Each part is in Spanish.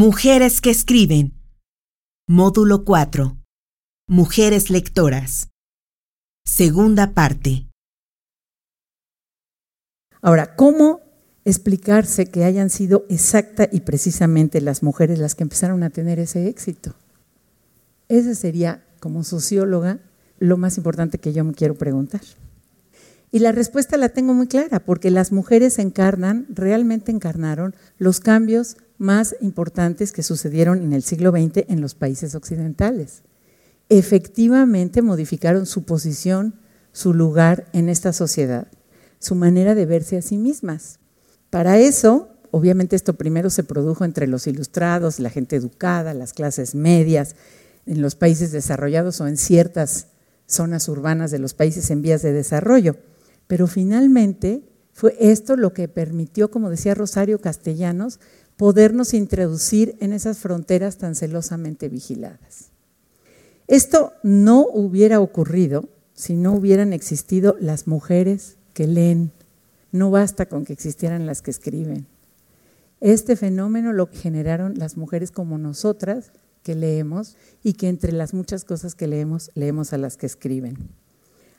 Mujeres que escriben. Módulo 4. Mujeres lectoras. Segunda parte. Ahora, ¿cómo explicarse que hayan sido exacta y precisamente las mujeres las que empezaron a tener ese éxito? Ese sería, como socióloga, lo más importante que yo me quiero preguntar. Y la respuesta la tengo muy clara, porque las mujeres encarnan, realmente encarnaron los cambios más importantes que sucedieron en el siglo XX en los países occidentales. Efectivamente modificaron su posición, su lugar en esta sociedad, su manera de verse a sí mismas. Para eso, obviamente esto primero se produjo entre los ilustrados, la gente educada, las clases medias, en los países desarrollados o en ciertas zonas urbanas de los países en vías de desarrollo. Pero finalmente fue esto lo que permitió, como decía Rosario Castellanos, podernos introducir en esas fronteras tan celosamente vigiladas. Esto no hubiera ocurrido si no hubieran existido las mujeres que leen. No basta con que existieran las que escriben. Este fenómeno lo generaron las mujeres como nosotras que leemos y que entre las muchas cosas que leemos, leemos a las que escriben.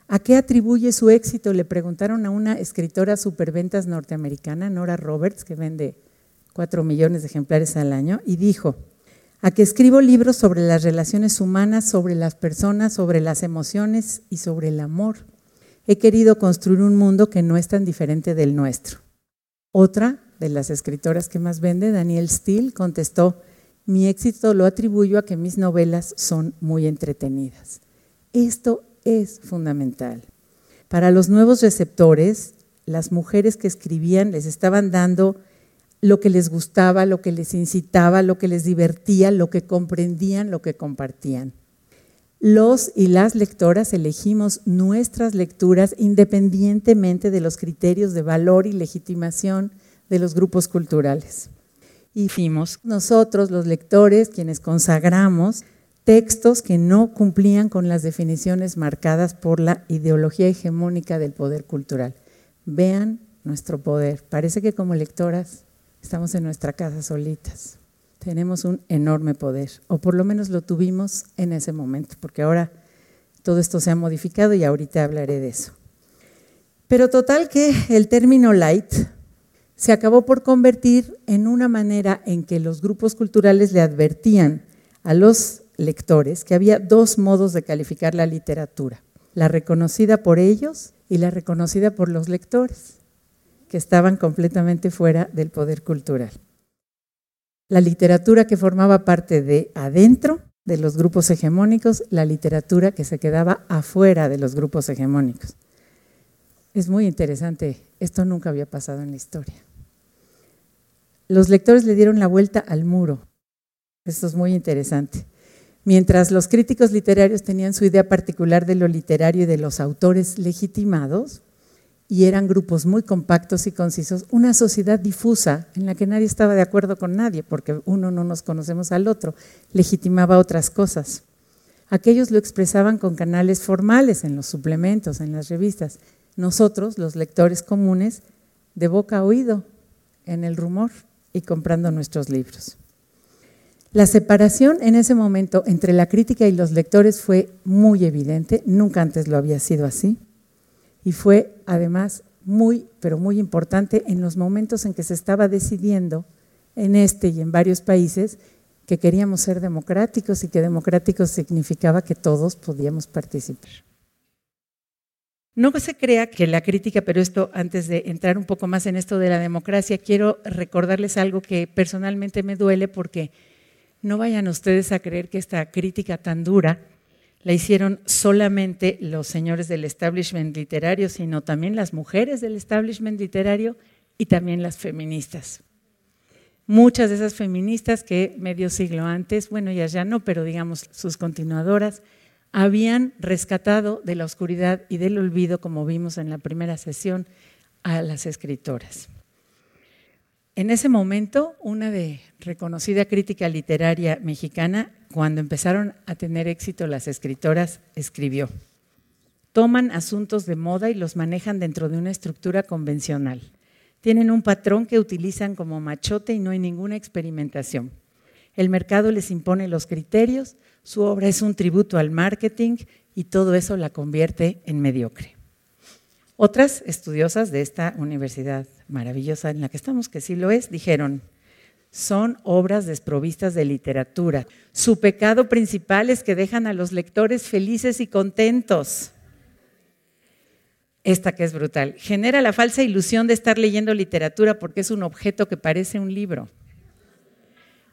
¿A qué atribuye su éxito? Le preguntaron a una escritora superventas norteamericana, Nora Roberts, que vende cuatro millones de ejemplares al año, y dijo, a que escribo libros sobre las relaciones humanas, sobre las personas, sobre las emociones y sobre el amor. He querido construir un mundo que no es tan diferente del nuestro. Otra de las escritoras que más vende, Daniel Steele, contestó, mi éxito lo atribuyo a que mis novelas son muy entretenidas. Esto es fundamental. Para los nuevos receptores, las mujeres que escribían les estaban dando lo que les gustaba, lo que les incitaba, lo que les divertía, lo que comprendían, lo que compartían. Los y las lectoras elegimos nuestras lecturas independientemente de los criterios de valor y legitimación de los grupos culturales. Y fuimos nosotros, los lectores, quienes consagramos textos que no cumplían con las definiciones marcadas por la ideología hegemónica del poder cultural. Vean nuestro poder. Parece que como lectoras estamos en nuestra casa solitas. Tenemos un enorme poder, o por lo menos lo tuvimos en ese momento, porque ahora todo esto se ha modificado y ahorita hablaré de eso. Pero total que el término light se acabó por convertir en una manera en que los grupos culturales le advertían a los lectores que había dos modos de calificar la literatura, la reconocida por ellos y la reconocida por los lectores, que estaban completamente fuera del poder cultural. La literatura que formaba parte de adentro de los grupos hegemónicos, la literatura que se quedaba afuera de los grupos hegemónicos. Es muy interesante, esto nunca había pasado en la historia. Los lectores le dieron la vuelta al muro. Esto es muy interesante. Mientras los críticos literarios tenían su idea particular de lo literario y de los autores legitimados, y eran grupos muy compactos y concisos, una sociedad difusa en la que nadie estaba de acuerdo con nadie, porque uno no nos conocemos al otro, legitimaba otras cosas. Aquellos lo expresaban con canales formales en los suplementos, en las revistas. Nosotros, los lectores comunes, de boca a oído, en el rumor y comprando nuestros libros. La separación en ese momento entre la crítica y los lectores fue muy evidente, nunca antes lo había sido así, y fue además muy, pero muy importante en los momentos en que se estaba decidiendo en este y en varios países que queríamos ser democráticos y que democráticos significaba que todos podíamos participar. No se crea que la crítica, pero esto antes de entrar un poco más en esto de la democracia, quiero recordarles algo que personalmente me duele porque no vayan ustedes a creer que esta crítica tan dura la hicieron solamente los señores del establishment literario, sino también las mujeres del establishment literario y también las feministas. Muchas de esas feministas que medio siglo antes, bueno, ya ya no, pero digamos sus continuadoras, habían rescatado de la oscuridad y del olvido, como vimos en la primera sesión, a las escritoras. En ese momento, una de reconocida crítica literaria mexicana, cuando empezaron a tener éxito las escritoras, escribió, toman asuntos de moda y los manejan dentro de una estructura convencional. Tienen un patrón que utilizan como machote y no hay ninguna experimentación. el mercado les impone los criterios, su obra es un tributo al marketing y todo eso la convierte en mediocre. Otras estudiosas de esta universidad maravillosa en la que estamos, que sí lo es, dijeron, son obras desprovistas de literatura. Su pecado principal es que dejan a los lectores felices y contentos. Esta que es brutal. Genera la falsa ilusión de estar leyendo literatura porque es un objeto que parece un libro.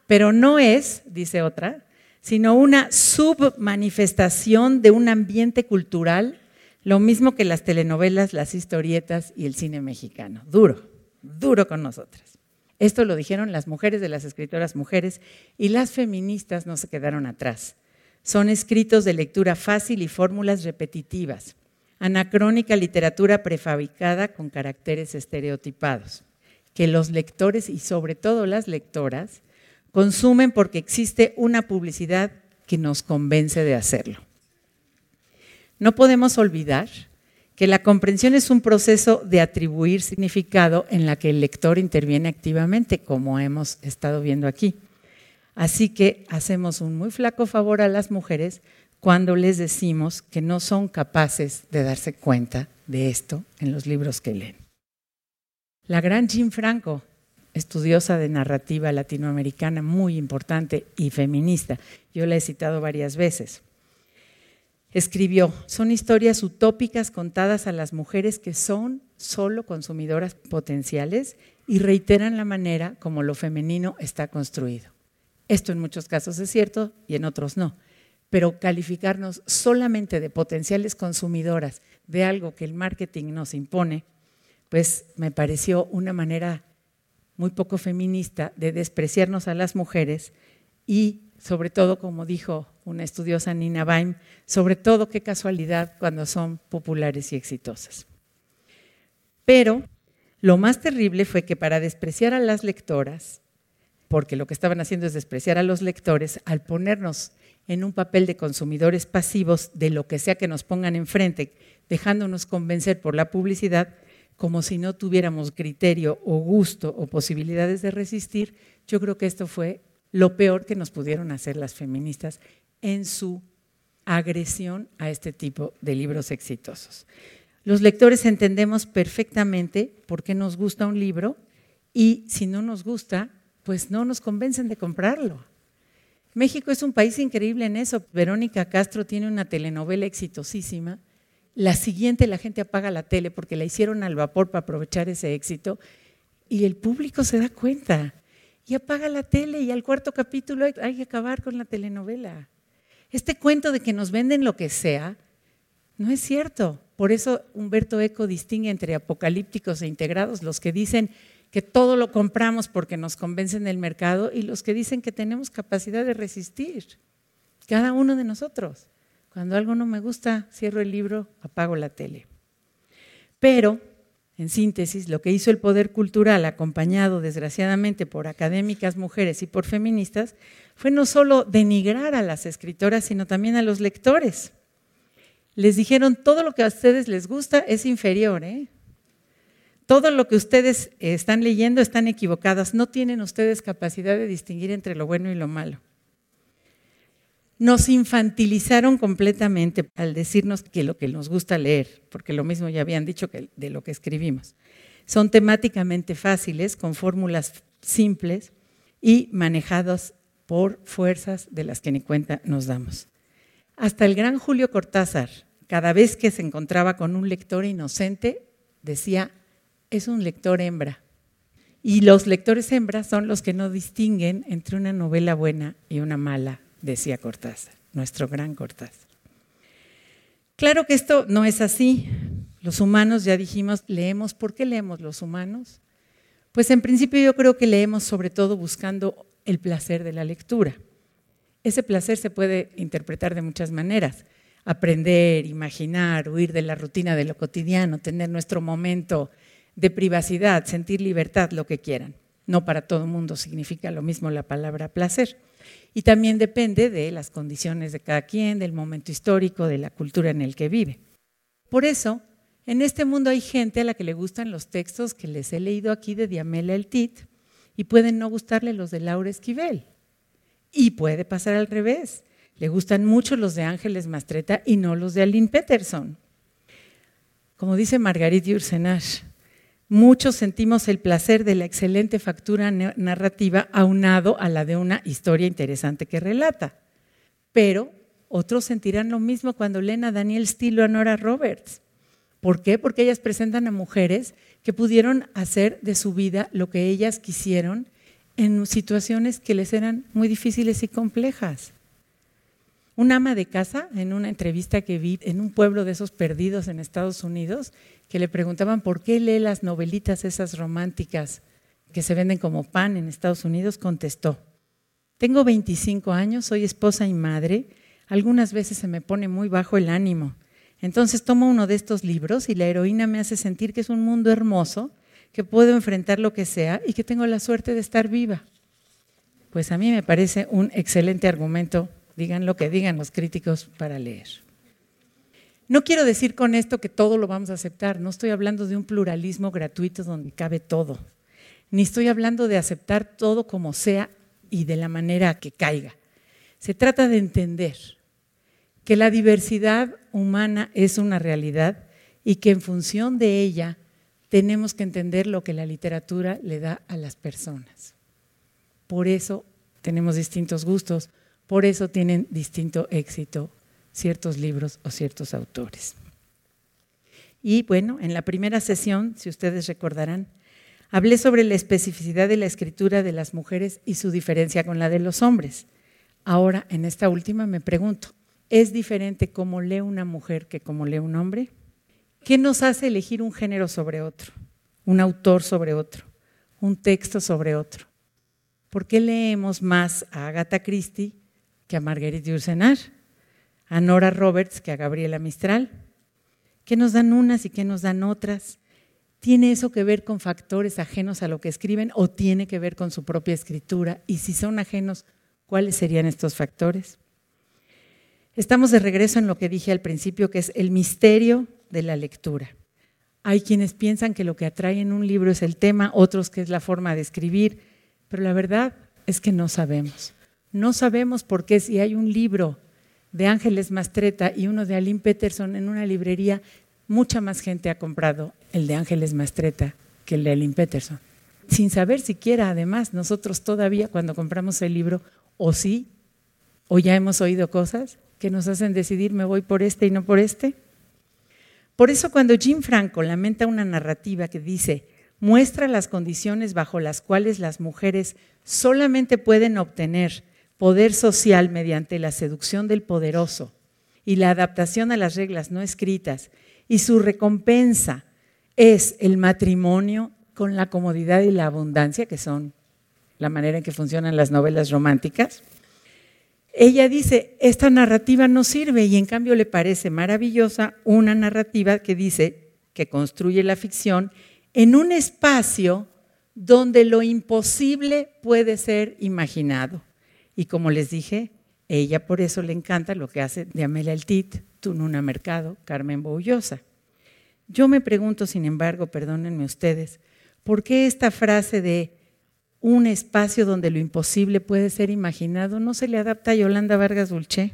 Pero no es, dice otra, sino una submanifestación de un ambiente cultural, lo mismo que las telenovelas, las historietas y el cine mexicano. Duro, duro con nosotras. Esto lo dijeron las mujeres de las escritoras mujeres y las feministas no se quedaron atrás. Son escritos de lectura fácil y fórmulas repetitivas. Anacrónica literatura prefabricada con caracteres estereotipados, que los lectores y sobre todo las lectoras consumen porque existe una publicidad que nos convence de hacerlo. No podemos olvidar que la comprensión es un proceso de atribuir significado en la que el lector interviene activamente, como hemos estado viendo aquí. Así que hacemos un muy flaco favor a las mujeres cuando les decimos que no son capaces de darse cuenta de esto en los libros que leen. La gran Jean Franco, estudiosa de narrativa latinoamericana muy importante y feminista, yo la he citado varias veces, escribió, son historias utópicas contadas a las mujeres que son solo consumidoras potenciales y reiteran la manera como lo femenino está construido. Esto en muchos casos es cierto y en otros no, pero calificarnos solamente de potenciales consumidoras de algo que el marketing nos impone, pues me pareció una manera muy poco feminista de despreciarnos a las mujeres y sobre todo, como dijo una estudiosa Nina Baim, sobre todo qué casualidad cuando son populares y exitosas. Pero lo más terrible fue que para despreciar a las lectoras, porque lo que estaban haciendo es despreciar a los lectores, al ponernos en un papel de consumidores pasivos de lo que sea que nos pongan enfrente, dejándonos convencer por la publicidad, como si no tuviéramos criterio o gusto o posibilidades de resistir, yo creo que esto fue lo peor que nos pudieron hacer las feministas en su agresión a este tipo de libros exitosos. Los lectores entendemos perfectamente por qué nos gusta un libro y si no nos gusta, pues no nos convencen de comprarlo. México es un país increíble en eso. Verónica Castro tiene una telenovela exitosísima. La siguiente la gente apaga la tele porque la hicieron al vapor para aprovechar ese éxito y el público se da cuenta y apaga la tele y al cuarto capítulo hay, que acabar con la telenovela. Este cuento de que nos venden lo que sea no es cierto. Por eso Humberto Eco distingue entre apocalípticos e integrados, los que dicen que todo lo compramos porque nos convencen el mercado y los que dicen que tenemos capacidad de resistir. Cada uno de nosotros. Cuando algo no me gusta, cierro el libro, apago la tele. Pero en síntesis, lo que hizo el poder cultural, acompañado desgraciadamente por académicas mujeres y por feministas, fue no solo denigrar a las escritoras, sino también a los lectores. Les dijeron, todo lo que a ustedes les gusta es inferior, ¿eh? todo lo que ustedes están leyendo están equivocadas, no tienen ustedes capacidad de distinguir entre lo bueno y lo malo. Nos infantilizaron completamente al decirnos que lo que nos gusta leer, porque lo mismo ya habían dicho que de lo que escribimos. Son temáticamente fáciles, con fórmulas simples y manejados por fuerzas de las que ni cuenta nos damos. Hasta el gran Julio Cortázar, cada vez que se encontraba con un lector inocente, decía, es un lector hembra. Y los lectores hembras son los que no distinguen entre una novela buena y una mala decía Cortázar, nuestro gran Cortázar. Claro que esto no es así. Los humanos, ya dijimos, leemos. ¿Por qué leemos los humanos? Pues en principio yo creo que leemos sobre todo buscando el placer de la lectura. Ese placer se puede interpretar de muchas maneras. Aprender, imaginar, huir de la rutina de lo cotidiano, tener nuestro momento de privacidad, sentir libertad, lo que quieran. No para todo el mundo significa lo mismo la palabra placer. Y también depende de las condiciones de cada quien, del momento histórico, de la cultura en el que vive. Por eso, en este mundo hay gente a la que le gustan los textos que les he leído aquí de Diamela El Tit y pueden no gustarle los de Laura Esquivel. Y puede pasar al revés. Le gustan mucho los de Ángeles Mastreta y no los de Aline Peterson. Como dice Marguerite Yourcenar, muchos sentimos el placer de la excelente factura narrativa aunado a la de una historia interesante que relata. Pero otros sentirán lo mismo cuando leen a Daniel Steele o a Nora Roberts. ¿Por qué? Porque ellas presentan a mujeres que pudieron hacer de su vida lo que ellas quisieron en situaciones que les eran muy difíciles y complejas. Un ama de casa, en una entrevista que vi en un pueblo de esos perdidos en Estados Unidos, que le preguntaban por qué lee las novelitas esas románticas que se venden como pan en Estados Unidos, contestó, tengo 25 años, soy esposa y madre, algunas veces se me pone muy bajo el ánimo. Entonces tomo uno de estos libros y la heroína me hace sentir que es un mundo hermoso, que puedo enfrentar lo que sea y que tengo la suerte de estar viva. Pues a mí me parece un excelente argumento digan lo que digan los críticos para leer. No quiero decir con esto que todo lo vamos a aceptar, no estoy hablando de un pluralismo gratuito donde cabe todo, ni estoy hablando de aceptar todo como sea y de la manera que caiga. Se trata de entender que la diversidad humana es una realidad y que en función de ella tenemos que entender lo que la literatura le da a las personas. Por eso tenemos distintos gustos, por eso tienen distinto éxito ciertos libros o ciertos autores. Y bueno, en la primera sesión, si ustedes recordarán, hablé sobre la especificidad de la escritura de las mujeres y su diferencia con la de los hombres. Ahora, en esta última me pregunto, ¿es diferente cómo lee una mujer que cómo lee un hombre? ¿Qué nos hace elegir un género sobre otro, un autor sobre otro, un texto sobre otro? ¿Por qué leemos más a Agatha Christie que a Marguerite Yourcenar, a Nora Roberts que a Gabriela Mistral. ¿Qué nos dan unas y qué nos dan otras? ¿Tiene eso que ver con factores ajenos a lo que escriben o tiene que ver con su propia escritura? Y si son ajenos, ¿cuáles serían estos factores? Estamos de regreso en lo que dije al principio, que es el misterio de la lectura. Hay quienes piensan que lo que atrae en un libro es el tema, otros que es la forma de escribir, pero la verdad es que no sabemos. No sabemos por qué si hay un libro de Ángeles Mastreta y uno de Aline Peterson en una librería, mucha más gente ha comprado el de Ángeles Mastreta que el de Aline Peterson. Sin saber siquiera, además, nosotros todavía cuando compramos el libro, o sí, o ya hemos oído cosas que nos hacen decidir me voy por este y no por este. Por eso cuando Jim Franco lamenta una narrativa que dice, muestra las condiciones bajo las cuales las mujeres solamente pueden obtener poder social mediante la seducción del poderoso y la adaptación a las reglas no escritas, y su recompensa es el matrimonio con la comodidad y la abundancia, que son la manera en que funcionan las novelas románticas, ella dice, esta narrativa no sirve y en cambio le parece maravillosa una narrativa que dice que construye la ficción en un espacio donde lo imposible puede ser imaginado. Y como les dije, ella por eso le encanta lo que hace de Amelia Altit, Tununa Mercado, Carmen Boullosa. Yo me pregunto, sin embargo, perdónenme ustedes, ¿por qué esta frase de un espacio donde lo imposible puede ser imaginado no se le adapta a Yolanda Vargas Dulce?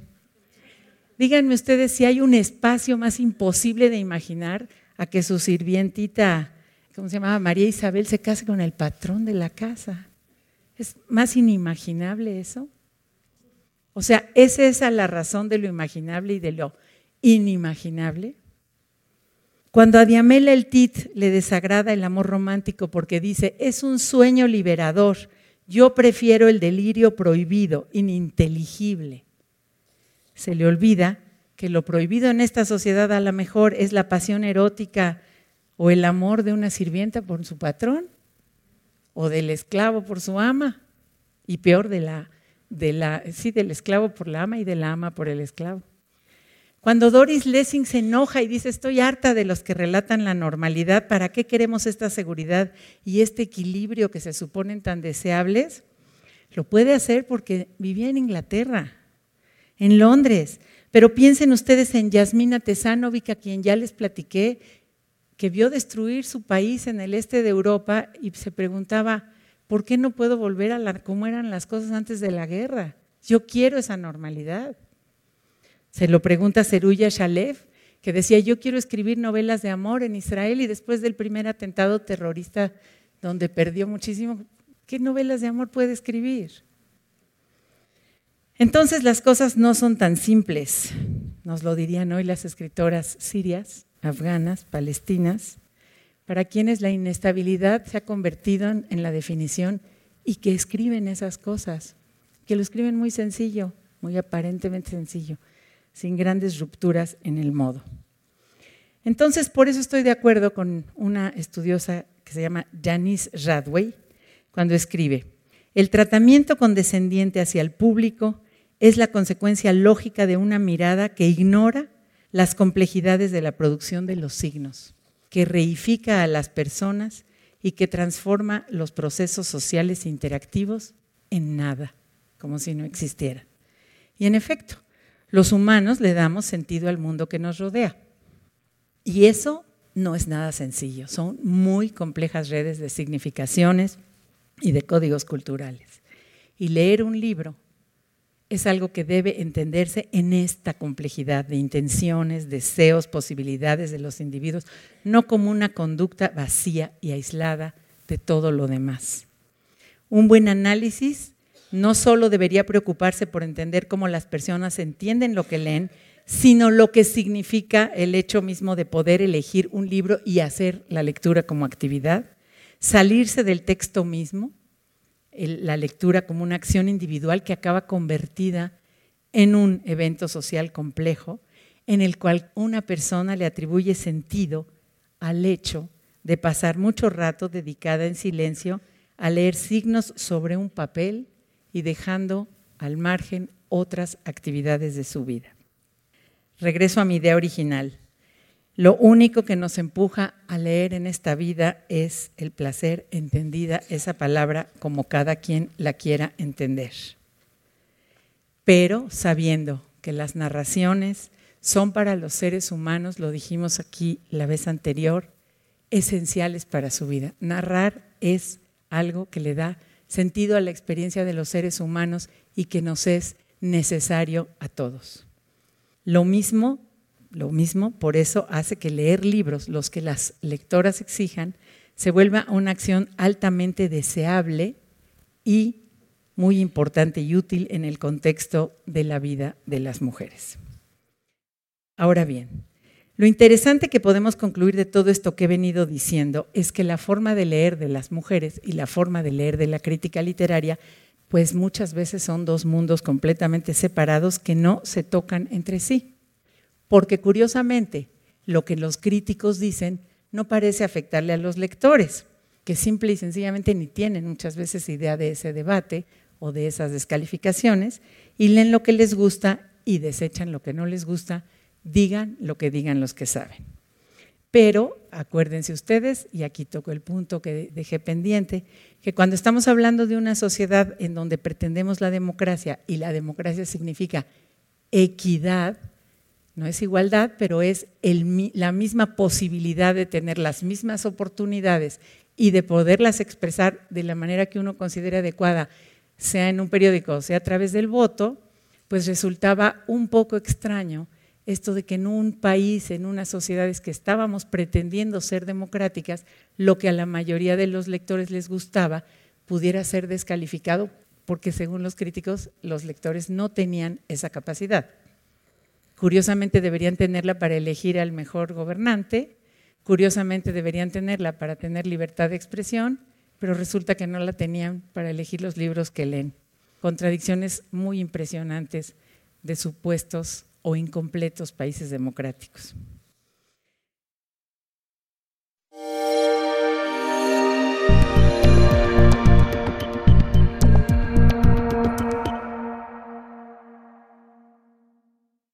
Díganme ustedes si hay un espacio más imposible de imaginar a que su sirvientita, ¿cómo se llamaba? María Isabel se case con el patrón de la casa. ¿Es más inimaginable eso? O sea, ¿es esa la razón de lo imaginable y de lo inimaginable? Cuando a Diamela el Tit le desagrada el amor romántico porque dice, es un sueño liberador, yo prefiero el delirio prohibido, ininteligible. Se le olvida que lo prohibido en esta sociedad a lo mejor es la pasión erótica o el amor de una sirvienta por su patrón o del esclavo por su ama y peor de la sí, del esclavo por la ama y de la ama por el esclavo. Cuando Doris Lessing se enoja y dice, estoy harta de los que relatan la normalidad, ¿para qué queremos esta seguridad y este equilibrio que se suponen tan deseables? Lo puede hacer porque vivía en Inglaterra, en Londres. Pero piensen ustedes en Yasmina Tesanovic, a quien ya les platiqué, que vio destruir su país en el este de Europa y se preguntaba, ¿por qué no puedo volver a la, cómo eran las cosas antes de la guerra? Yo quiero esa normalidad. Se lo pregunta Cerulla Shalev, que decía, yo quiero escribir novelas de amor en Israel y después del primer atentado terrorista donde perdió muchísimo, ¿qué novelas de amor puede escribir? Entonces las cosas no son tan simples, nos lo dirían hoy las escritoras sirias, afganas, palestinas, para quienes la inestabilidad se ha convertido en la definición y que escriben esas cosas, que lo escriben muy sencillo, muy aparentemente sencillo sin grandes rupturas en el modo. Entonces, por eso estoy de acuerdo con una estudiosa que se llama Janice Radway, cuando escribe, el tratamiento condescendiente hacia el público es la consecuencia lógica de una mirada que ignora las complejidades de la producción de los signos, que reifica a las personas y que transforma los procesos sociales interactivos en nada, como si no existieran. Y en efecto, los humanos le damos sentido al mundo que nos rodea. Y eso no es nada sencillo, son muy complejas redes de significaciones y de códigos culturales. Y leer un libro es algo que debe entenderse en esta complejidad de intenciones, deseos, posibilidades de los individuos, no como una conducta vacía y aislada de todo lo demás. Un buen análisis no solo debería preocuparse por entender cómo las personas entienden lo que leen, sino lo que significa el hecho mismo de poder elegir un libro y hacer la lectura como actividad, salirse del texto mismo, la lectura como una acción individual que acaba convertida en un evento social complejo en el cual una persona le atribuye sentido al hecho de pasar mucho rato dedicada en silencio a leer signos sobre un papel y dejando al margen otras actividades de su vida. Regreso a mi idea original. Lo único que nos empuja a leer en esta vida es el placer, entendida esa palabra como cada quien la quiera entender. Pero sabiendo que las narraciones son para los seres humanos, lo dijimos aquí la vez anterior, esenciales para su vida. Narrar es algo que le da sentido a la experiencia de los seres humanos y que nos es necesario a todos. Lo mismo, lo mismo, por eso hace que leer libros, los que las lectoras exijan, se vuelva una acción altamente deseable y muy importante y útil en el contexto de la vida de las mujeres. Ahora bien, lo interesante que podemos concluir de todo esto que he venido diciendo es que la forma de leer de las mujeres y la forma de leer de la crítica literaria, pues muchas veces son dos mundos completamente separados que no se tocan entre sí. Porque curiosamente, lo que los críticos dicen no parece afectarle a los lectores, que simple y sencillamente ni tienen muchas veces idea de ese debate o de esas descalificaciones y leen lo que les gusta y desechan lo que no les gusta digan lo que digan los que saben. Pero acuérdense ustedes, y aquí toco el punto que dejé pendiente, que cuando estamos hablando de una sociedad en donde pretendemos la democracia, y la democracia significa equidad, no es igualdad, pero es la misma posibilidad de tener las mismas oportunidades y de poderlas expresar de la manera que uno considere adecuada, sea en un periódico, sea a través del voto, pues resultaba un poco extraño esto de que en un país, en unas sociedades que estábamos pretendiendo ser democráticas, lo que a la mayoría de los lectores les gustaba pudiera ser descalificado porque según los críticos los lectores no tenían esa capacidad. Curiosamente deberían tenerla para elegir al mejor gobernante, curiosamente deberían tenerla para tener libertad de expresión, pero resulta que no la tenían para elegir los libros que leen. Contradicciones muy impresionantes de supuestos o incompletos países democráticos.